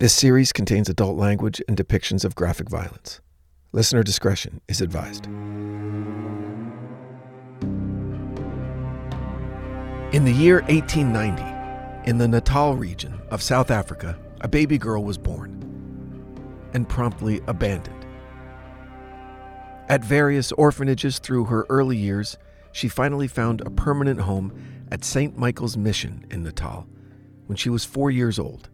This series contains adult language and depictions of graphic violence. Listener discretion is advised. In the year 1890, in the Natal region of South Africa, a baby girl was born and promptly abandoned. At various orphanages through her early years, she finally found a permanent home at St. Michael's Mission in Natal when she was four years old.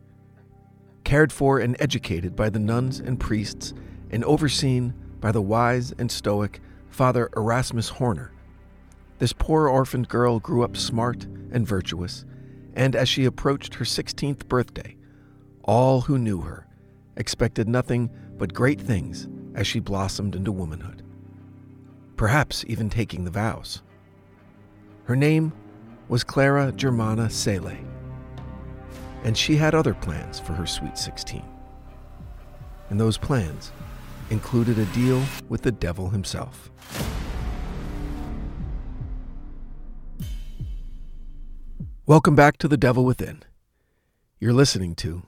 Cared for and educated by the nuns and priests, and overseen by the wise and stoic Father Erasmus Horner, this poor orphaned girl grew up smart and virtuous, and as she approached her 16th birthday, all who knew her expected nothing but great things as she blossomed into womanhood, perhaps even taking the vows. Her name was Clara Germana Cele, and she had other plans for her sweet 16. And those plans included a deal with the devil himself. Welcome back to The Devil Within. You're listening to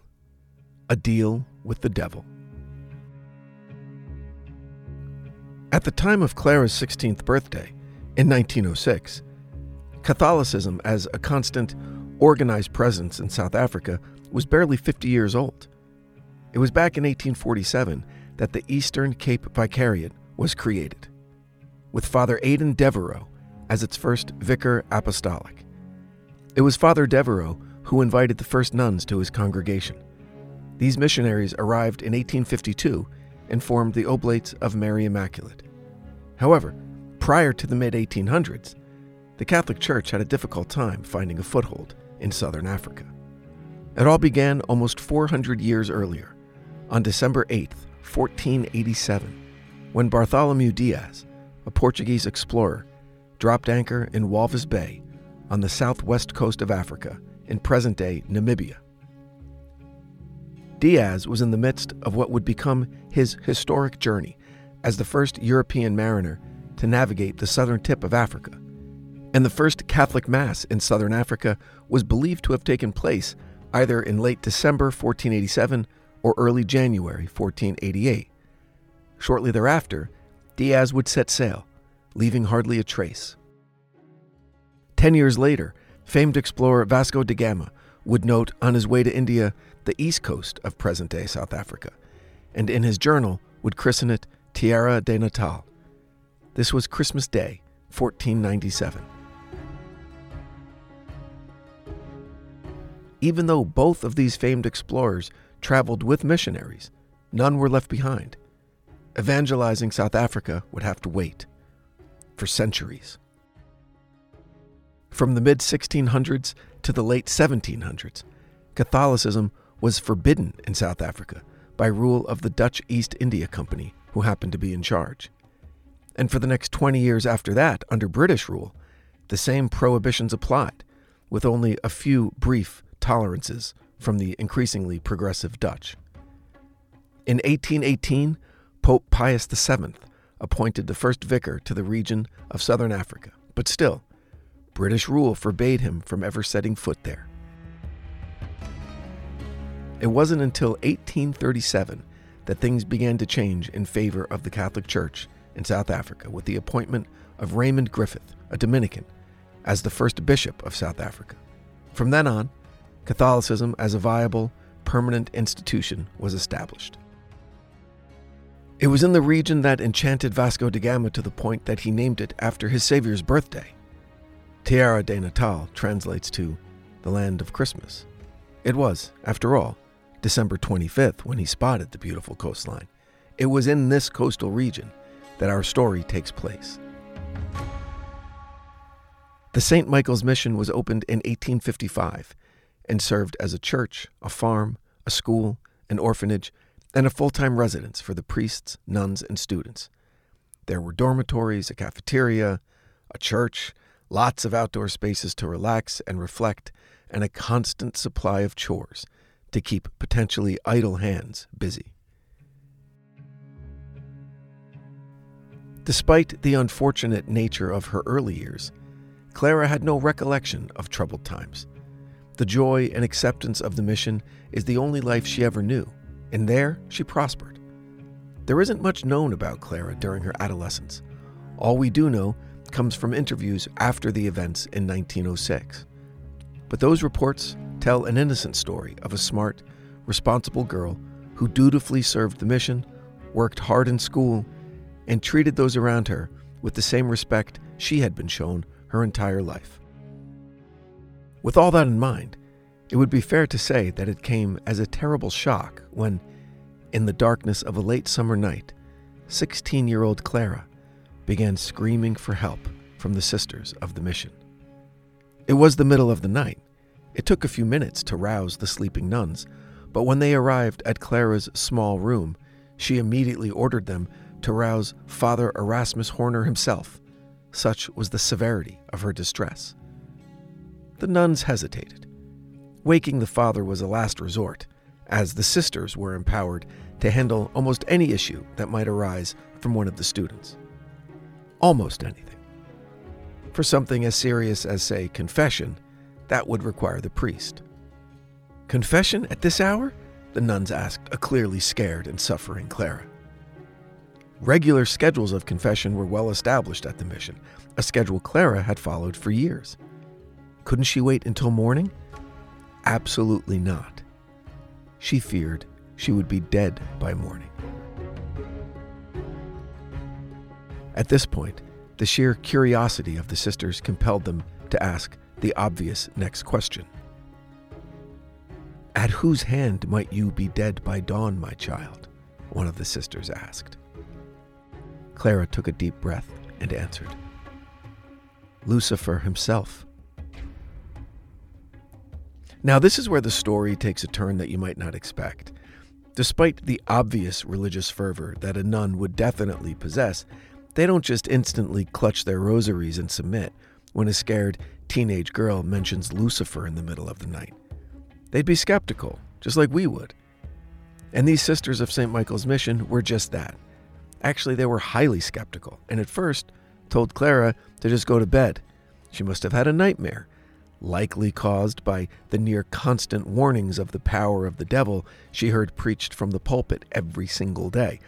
A Deal with the Devil. At the time of Clara's 16th birthday, in 1906, Catholicism as a constant, organized presence in South Africa was barely 50 years old. It was back in 1847 that the Eastern Cape Vicariate was created, with Father Aidan Devereux as its first vicar apostolic. It was Father Devereux who invited the first nuns to his congregation. These missionaries arrived in 1852 and formed the Oblates of Mary Immaculate. However, prior to the mid 1800s, the Catholic Church had a difficult time finding a foothold in southern Africa. It all began almost 400 years earlier, on December 8, 1487, when Bartholomew Diaz, a Portuguese explorer, dropped anchor in Walvis Bay on the southwest coast of Africa, in present day Namibia. Diaz was in the midst of what would become his historic journey as the first European mariner to navigate the southern tip of Africa. And the first Catholic Mass in southern Africa was believed to have taken place either in late December 1487 or early January 1488. Shortly thereafter, Diaz would set sail, leaving hardly a trace. Ten years later, famed explorer Vasco da Gama would note on his way to India the east coast of present day South Africa, and in his journal would christen it Tierra de Natal. This was Christmas Day, 1497. Even though both of these famed explorers traveled with missionaries, none were left behind. Evangelizing South Africa would have to wait for centuries. From the mid 1600s to the late 1700s, Catholicism was forbidden in South Africa by rule of the Dutch East India Company, who happened to be in charge. And for the next 20 years after that, under British rule, the same prohibitions applied, with only a few brief tolerances from the increasingly progressive Dutch. In 1818, Pope Pius VII appointed the first vicar to the region of southern Africa, but still, British rule forbade him from ever setting foot there. It wasn't until 1837 that things began to change in favor of the Catholic Church in South Africa with the appointment of Raymond Griffith, a Dominican, as the first bishop of South Africa. From then on, Catholicism as a viable, permanent institution was established. It was in the region that enchanted Vasco da Gama to the point that he named it after his Savior's birthday. Tierra de Natal translates to the land of Christmas. It was, after all, December 25th when he spotted the beautiful coastline. It was in this coastal region that our story takes place. The St. Michael's Mission was opened in 1855 and served as a church, a farm, a school, an orphanage, and a full time residence for the priests, nuns, and students. There were dormitories, a cafeteria, a church, lots of outdoor spaces to relax and reflect, and a constant supply of chores to keep potentially idle hands busy. Despite the unfortunate nature of her early years, Clara had no recollection of troubled times. The joy and acceptance of the mission is the only life she ever knew, and there she prospered. There isn't much known about Clara during her adolescence. All we do know comes from interviews after the events in 1906. But those reports tell an innocent story of a smart, responsible girl who dutifully served the mission, worked hard in school, and treated those around her with the same respect she had been shown her entire life. With all that in mind, it would be fair to say that it came as a terrible shock when, in the darkness of a late summer night, 16 year old Clara began screaming for help from the sisters of the mission. It was the middle of the night. It took a few minutes to rouse the sleeping nuns, but when they arrived at Clara's small room, she immediately ordered them to rouse Father Erasmus Horner himself. Such was the severity of her distress. The nuns hesitated. Waking the father was a last resort, as the sisters were empowered to handle almost any issue that might arise from one of the students. Almost anything. For something as serious as, say, confession, that would require the priest. Confession at this hour? The nuns asked, a clearly scared and suffering Clara. Regular schedules of confession were well established at the mission, a schedule Clara had followed for years. Couldn't she wait until morning? Absolutely not. She feared she would be dead by morning. At this point, the sheer curiosity of the sisters compelled them to ask the obvious next question At whose hand might you be dead by dawn, my child? One of the sisters asked. Clara took a deep breath and answered Lucifer himself. Now, this is where the story takes a turn that you might not expect. Despite the obvious religious fervor that a nun would definitely possess, they don't just instantly clutch their rosaries and submit when a scared teenage girl mentions Lucifer in the middle of the night. They'd be skeptical, just like we would. And these Sisters of St. Michael's Mission were just that. Actually, they were highly skeptical, and at first told Clara to just go to bed. She must have had a nightmare, likely caused by the near constant warnings of the power of the devil she heard preached from the pulpit every single day.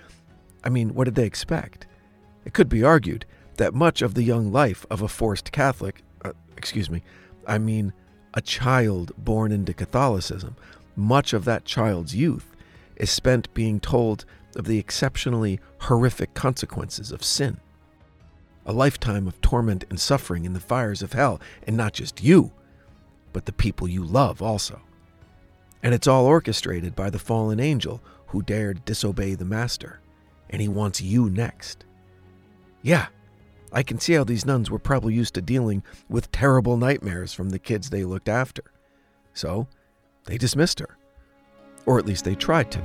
I mean, what did they expect? It could be argued that much of the young life of a forced Catholic, uh, excuse me, I mean a child born into Catholicism, much of that child's youth is spent being told of the exceptionally horrific consequences of sin. A lifetime of torment and suffering in the fires of hell, and not just you, but the people you love also. And it's all orchestrated by the fallen angel who dared disobey the Master, and he wants you next. Yeah, I can see how these nuns were probably used to dealing with terrible nightmares from the kids they looked after. So, they dismissed her. Or at least they tried to.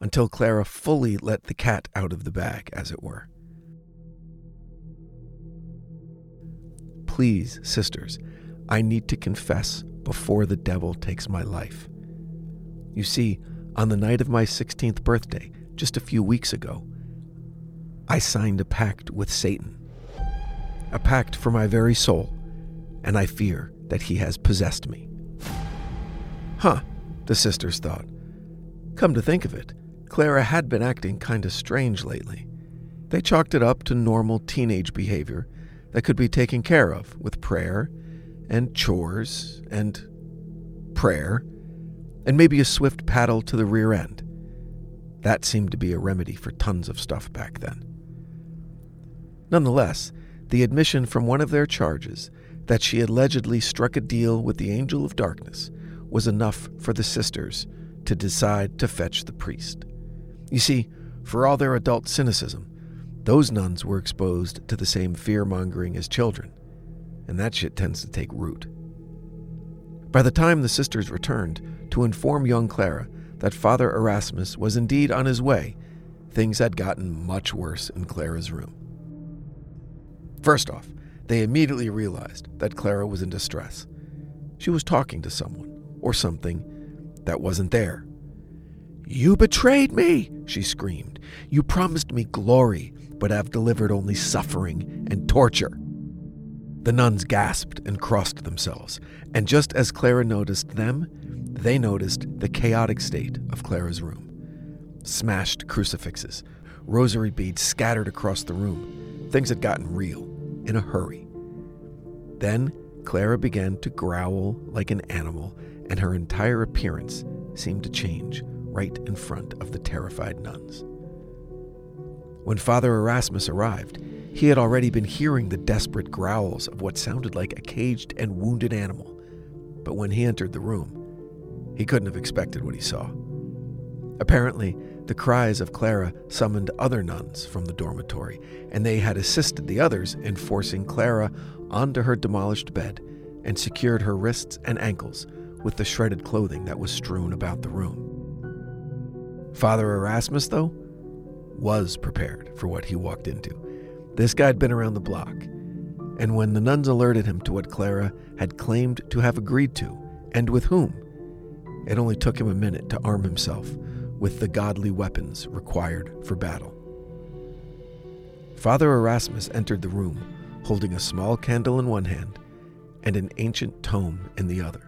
until Clara fully let the cat out of the bag, as it were. Please, sisters, I need to confess before the devil takes my life. You see, on the night of my 16th birthday, just a few weeks ago, I signed a pact with Satan. A pact for my very soul, and I fear that he has possessed me. Huh, the sisters thought. Come to think of it, Clara had been acting kinda strange lately. They chalked it up to normal teenage behavior that could be taken care of with prayer and chores and prayer and maybe a swift paddle to the rear end. That seemed to be a remedy for tons of stuff back then. Nonetheless, the admission from one of their charges that she allegedly struck a deal with the angel of darkness was enough for the sisters to decide to fetch the priest. You see, for all their adult cynicism, those nuns were exposed to the same fear mongering as children, and that shit tends to take root. By the time the sisters returned to inform young Clara that Father Erasmus was indeed on his way, things had gotten much worse in Clara's room. First off, they immediately realized that Clara was in distress. She was talking to someone, or something, that wasn't there. You betrayed me, she screamed. You promised me glory, but have delivered only suffering and torture. The nuns gasped and crossed themselves, and just as Clara noticed them, they noticed the chaotic state of Clara's room. Smashed crucifixes, rosary beads scattered across the room. Things had gotten real in a hurry. Then Clara began to growl like an animal, and her entire appearance seemed to change right in front of the terrified nuns. When Father Erasmus arrived, he had already been hearing the desperate growls of what sounded like a caged and wounded animal. But when he entered the room, he couldn't have expected what he saw. Apparently, the cries of Clara summoned other nuns from the dormitory, and they had assisted the others in forcing Clara onto her demolished bed and secured her wrists and ankles with the shredded clothing that was strewn about the room. Father Erasmus, though, was prepared for what he walked into. This guy had been around the block, and when the nuns alerted him to what Clara had claimed to have agreed to, and with whom, it only took him a minute to arm himself with the godly weapons required for battle. Father Erasmus entered the room holding a small candle in one hand and an ancient tome in the other.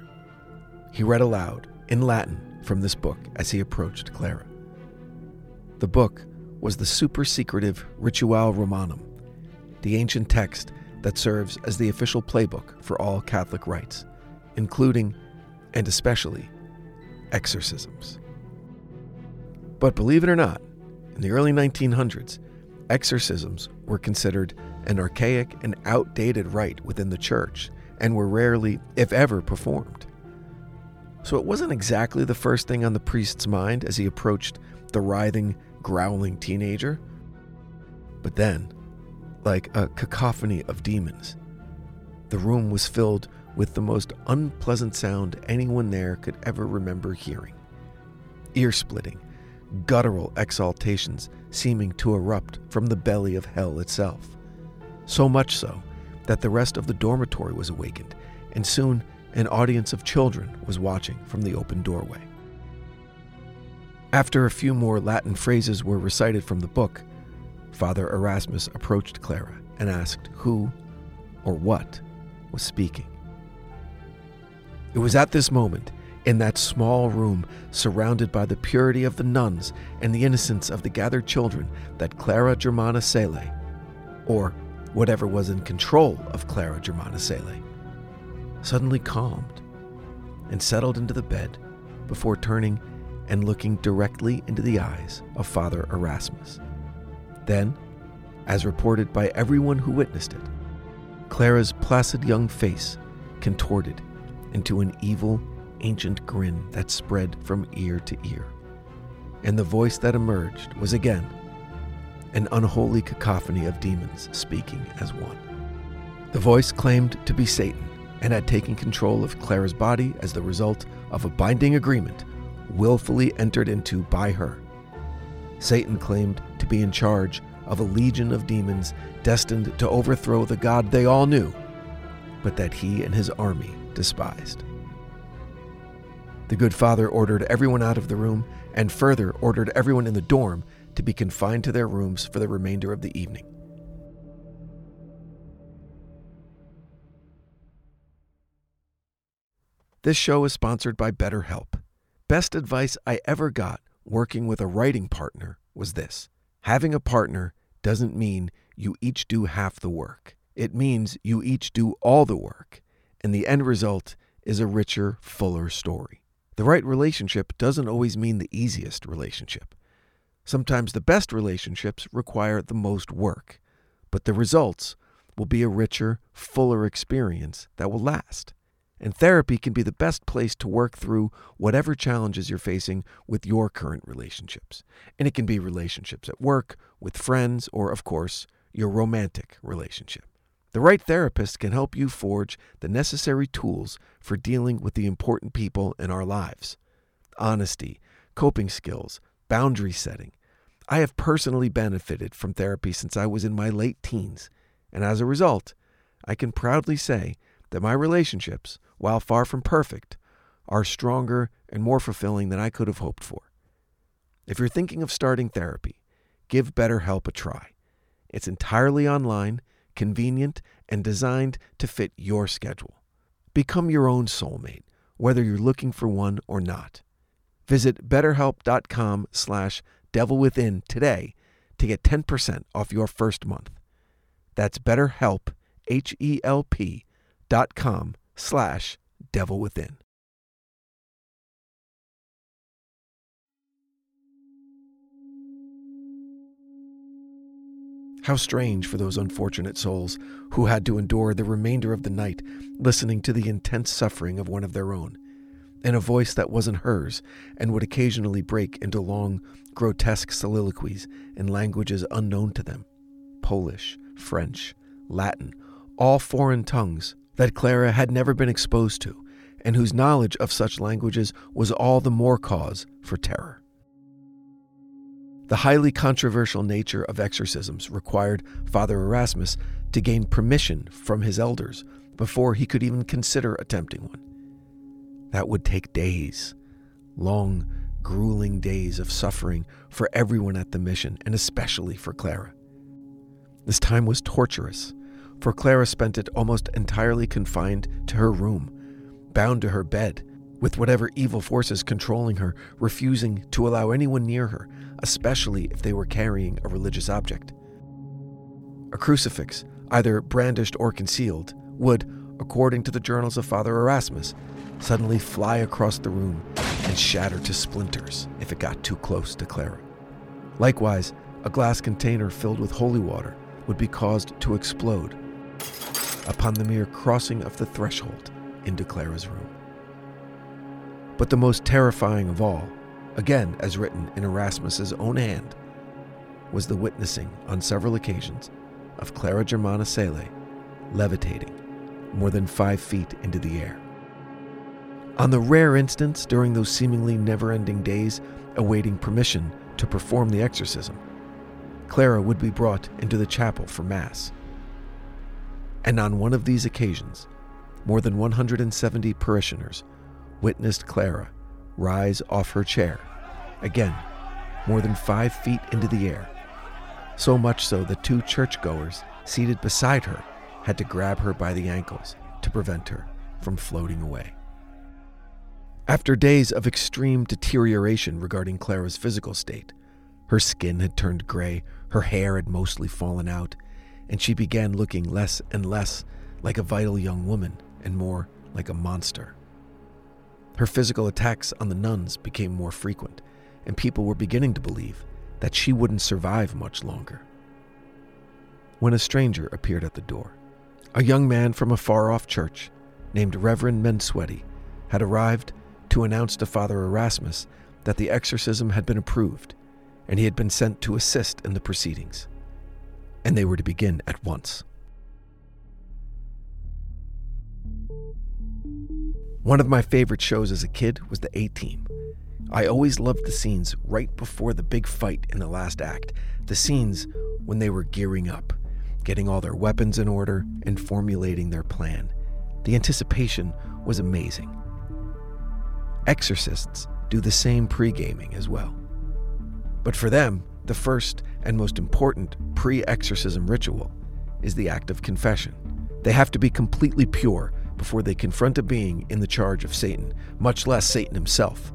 He read aloud, in Latin, from this book as he approached Clara. The book was the super secretive Ritual Romanum, the ancient text that serves as the official playbook for all Catholic rites, including, and especially, exorcisms. But believe it or not, in the early 1900s, exorcisms were considered an archaic and outdated rite within the church and were rarely, if ever, performed. So it wasn't exactly the first thing on the priest's mind as he approached the writhing, growling teenager. But then, like a cacophony of demons. The room was filled with the most unpleasant sound anyone there could ever remember hearing ear splitting, guttural exaltations seeming to erupt from the belly of hell itself. So much so that the rest of the dormitory was awakened, and soon an audience of children was watching from the open doorway. After a few more Latin phrases were recited from the book, Father Erasmus approached Clara and asked who or what was speaking. It was at this moment, in that small room surrounded by the purity of the nuns and the innocence of the gathered children, that Clara Germana Cele, or whatever was in control of Clara Germana Cele, suddenly calmed and settled into the bed before turning and looking directly into the eyes of Father Erasmus. Then, as reported by everyone who witnessed it, Clara's placid young face contorted into an evil, ancient grin that spread from ear to ear. And the voice that emerged was again an unholy cacophony of demons speaking as one. The voice claimed to be Satan and had taken control of Clara's body as the result of a binding agreement willfully entered into by her Satan claimed to be in charge of a legion of demons destined to overthrow the God they all knew, but that he and his army despised. The good father ordered everyone out of the room and further ordered everyone in the dorm to be confined to their rooms for the remainder of the evening. This show is sponsored by BetterHelp. Best advice I ever got working with a writing partner was this having a partner doesn't mean you each do half the work, it means you each do all the work, and the end result is a richer, fuller story. The right relationship doesn't always mean the easiest relationship. Sometimes the best relationships require the most work, but the results will be a richer, fuller experience that will last. And therapy can be the best place to work through whatever challenges you're facing with your current relationships. And it can be relationships at work, with friends, or, of course, your romantic relationship. The right therapist can help you forge the necessary tools for dealing with the important people in our lives honesty, coping skills, boundary setting. I have personally benefited from therapy since I was in my late teens, and as a result, I can proudly say that my relationships, while far from perfect, are stronger and more fulfilling than I could have hoped for. If you're thinking of starting therapy, give BetterHelp a try. It's entirely online, convenient, and designed to fit your schedule. Become your own soulmate, whether you're looking for one or not. Visit betterhelp.com slash devilwithin today to get 10% off your first month. That's betterhelp, H-E-L-P dot com slash devil within. How strange for those unfortunate souls who had to endure the remainder of the night listening to the intense suffering of one of their own, in a voice that wasn't hers and would occasionally break into long, grotesque soliloquies in languages unknown to them Polish, French, Latin, all foreign tongues that Clara had never been exposed to, and whose knowledge of such languages was all the more cause for terror. The highly controversial nature of exorcisms required Father Erasmus to gain permission from his elders before he could even consider attempting one. That would take days, long, grueling days of suffering for everyone at the mission, and especially for Clara. This time was torturous, for Clara spent it almost entirely confined to her room, bound to her bed, with whatever evil forces controlling her, refusing to allow anyone near her, especially if they were carrying a religious object. A crucifix, either brandished or concealed, would, according to the journals of Father Erasmus, suddenly fly across the room and shatter to splinters if it got too close to Clara. Likewise, a glass container filled with holy water would be caused to explode upon the mere crossing of the threshold into Clara's room. But the most terrifying of all, again as written in Erasmus's own hand, was the witnessing on several occasions of Clara Germana Cele levitating more than five feet into the air. On the rare instance during those seemingly never ending days awaiting permission to perform the exorcism, Clara would be brought into the chapel for Mass. And on one of these occasions, more than 170 parishioners witnessed Clara rise off her chair, again, more than five feet into the air. So much so that two churchgoers seated beside her had to grab her by the ankles to prevent her from floating away. After days of extreme deterioration regarding Clara's physical state, her skin had turned gray, her hair had mostly fallen out, and she began looking less and less like a vital young woman and more like a monster. Her physical attacks on the nuns became more frequent, and people were beginning to believe that she wouldn't survive much longer. When a stranger appeared at the door, a young man from a far off church named Reverend Mansueti had arrived to announce to Father Erasmus that the exorcism had been approved and he had been sent to assist in the proceedings. And they were to begin at once. One of my favorite shows as a kid was The A Team. I always loved the scenes right before the big fight in the last act, the scenes when they were gearing up, getting all their weapons in order, and formulating their plan. The anticipation was amazing. Exorcists do the same pre gaming as well. But for them, the first and most important pre exorcism ritual is the act of confession. They have to be completely pure before they confront a being in the charge of Satan, much less Satan himself.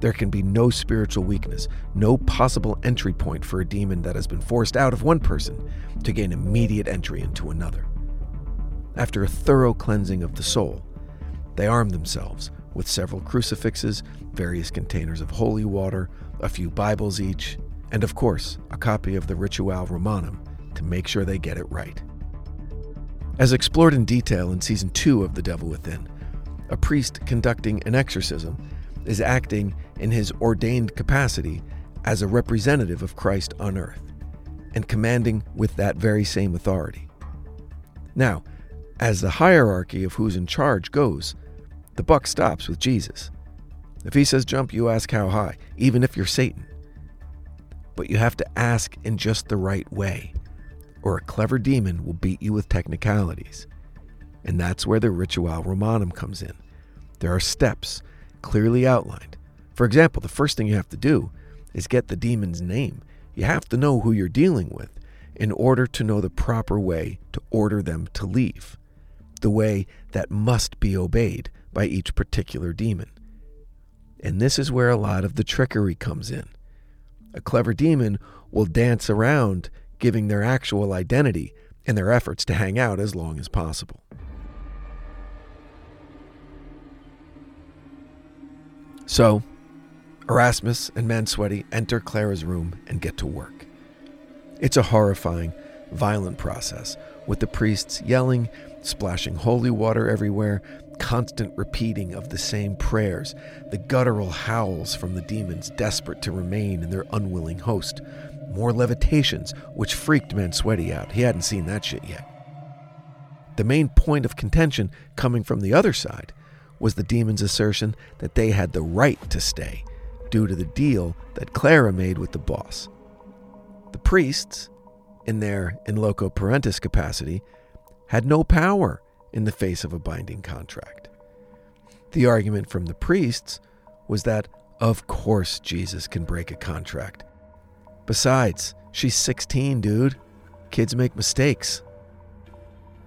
There can be no spiritual weakness, no possible entry point for a demon that has been forced out of one person to gain immediate entry into another. After a thorough cleansing of the soul, they arm themselves with several crucifixes, various containers of holy water, a few Bibles each, and of course, a copy of the Ritual Romanum to make sure they get it right. As explored in detail in season 2 of The Devil Within, a priest conducting an exorcism is acting in his ordained capacity as a representative of Christ on earth and commanding with that very same authority. Now, as the hierarchy of who's in charge goes, the buck stops with Jesus. If he says jump, you ask how high, even if you're Satan. But you have to ask in just the right way or a clever demon will beat you with technicalities. And that's where the Ritual Romanum comes in. There are steps clearly outlined. For example, the first thing you have to do is get the demon's name. You have to know who you're dealing with. in order to know the proper way to order them to leave, the way that must be obeyed by each particular demon. And this is where a lot of the trickery comes in. A clever demon will dance around giving their actual identity in their efforts to hang out as long as possible. So, Erasmus and Mansueti enter Clara's room and get to work. It's a horrifying, violent process, with the priests yelling, splashing holy water everywhere, constant repeating of the same prayers, the guttural howls from the demons desperate to remain in their unwilling host, more levitations, which freaked Mansueti out. He hadn't seen that shit yet. The main point of contention coming from the other side was the demons' assertion that they had the right to stay due to the deal that Clara made with the boss. The priests, in their in loco parentis capacity, had no power in the face of a binding contract. The argument from the priests was that, of course, Jesus can break a contract. Besides, she's 16, dude. Kids make mistakes.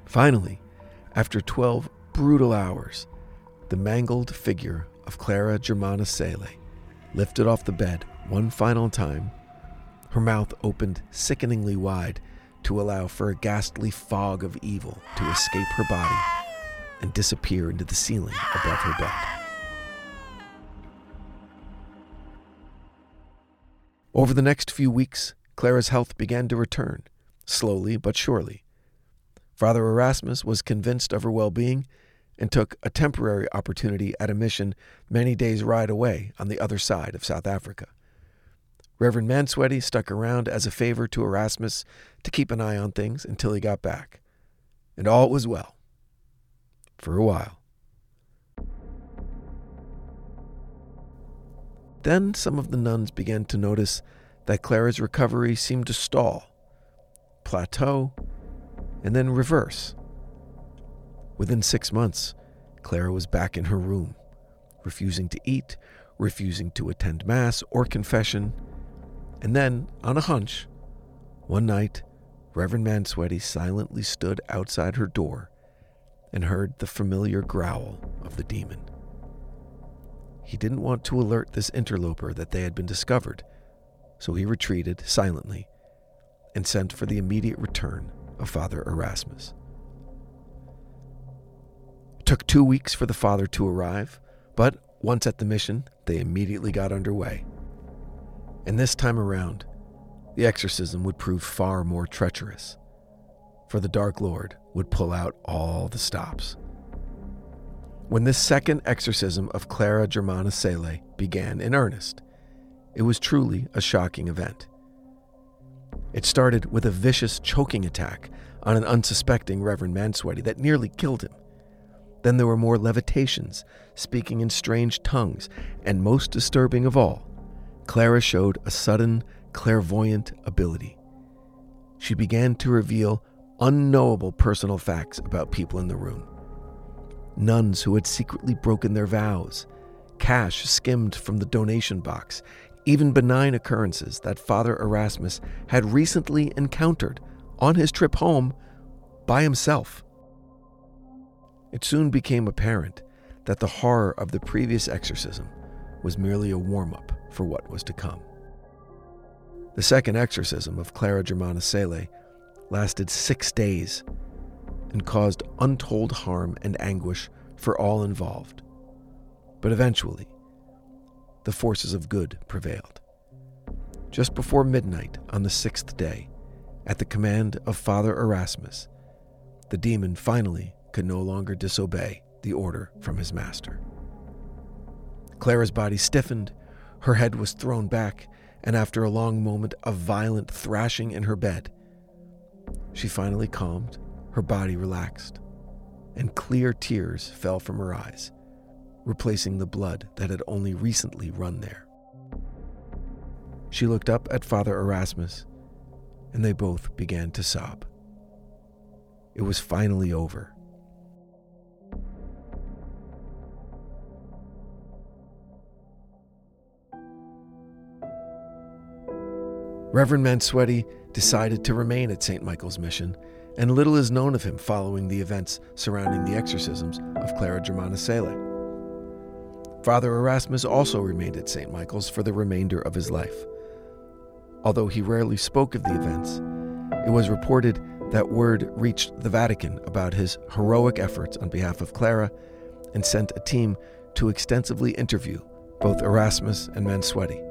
Finally, after 12 brutal hours, the mangled figure of Clara Germana Cele lifted off the bed one final time her mouth opened sickeningly wide to allow for a ghastly fog of evil to escape her body and disappear into the ceiling above her bed. Over the next few weeks, Clara's health began to return, slowly but surely. Father Erasmus was convinced of her well being and took a temporary opportunity at a mission many days' ride away on the other side of South Africa. Reverend Mansueti stuck around as a favor to Erasmus to keep an eye on things until he got back. And all was well. For a while. Then some of the nuns began to notice that Clara's recovery seemed to stall, plateau, and then reverse. Within six months, Clara was back in her room, refusing to eat, refusing to attend Mass or confession, and then, on a hunch, one night, Reverend Mansueti silently stood outside her door and heard the familiar growl of the demon. He didn't want to alert this interloper that they had been discovered, so he retreated silently and sent for the immediate return of Father Erasmus. It took two weeks for the father to arrive, but once at the mission, they immediately got underway. And this time around, the exorcism would prove far more treacherous, for the Dark Lord would pull out all the stops. When this second exorcism of Clara Germana Cele began in earnest, it was truly a shocking event. It started with a vicious choking attack on an unsuspecting Reverend Mansueti that nearly killed him. Then there were more levitations, speaking in strange tongues, and most disturbing of all, Clara showed a sudden, clairvoyant ability. She began to reveal unknowable personal facts about people in the room. Nuns who had secretly broken their vows, cash skimmed from the donation box, even benign occurrences that Father Erasmus had recently encountered on his trip home by himself. It soon became apparent that the horror of the previous exorcism was merely a warm up for what was to come. The second exorcism of Clara Germana Cele lasted six days and caused untold harm and anguish for all involved. But eventually, the forces of good prevailed. Just before midnight on the sixth day, at the command of Father Erasmus, the demon finally could no longer disobey the order from his master. Clara's body stiffened, her head was thrown back, and after a long moment of violent thrashing in her bed, she finally calmed, her body relaxed, and clear tears fell from her eyes, replacing the blood that had only recently run there. She looked up at Father Erasmus, and they both began to sob. It was finally over. Reverend Mansueti decided to remain at St. Michael's Mission, and little is known of him following the events surrounding the exorcisms of Clara Germana Cele. Father Erasmus also remained at St. Michael's for the remainder of his life. Although he rarely spoke of the events, it was reported that word reached the Vatican about his heroic efforts on behalf of Clara and sent a team to extensively interview both Erasmus and Mansueti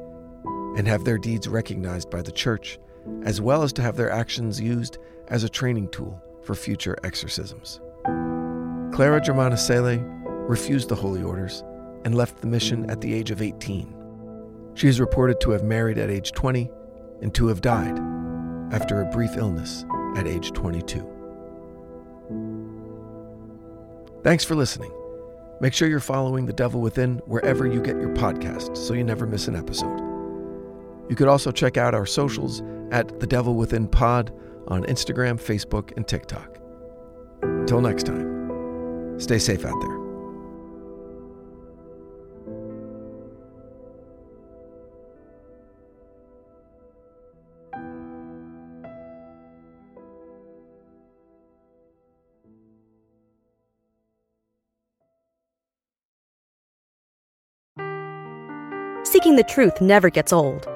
and have their deeds recognized by the Church, as well as to have their actions used as a training tool for future exorcisms. Clara Germana Cele refused the holy orders and left the mission at the age of 18. She is reported to have married at age 20 and to have died after a brief illness at age 22. Thanks for listening. Make sure you're following The Devil Within wherever you get your podcasts so you never miss an episode. You could also check out our socials at The Devil Within Pod on Instagram, Facebook, and TikTok. Until next time, stay safe out there. Seeking the truth never gets old.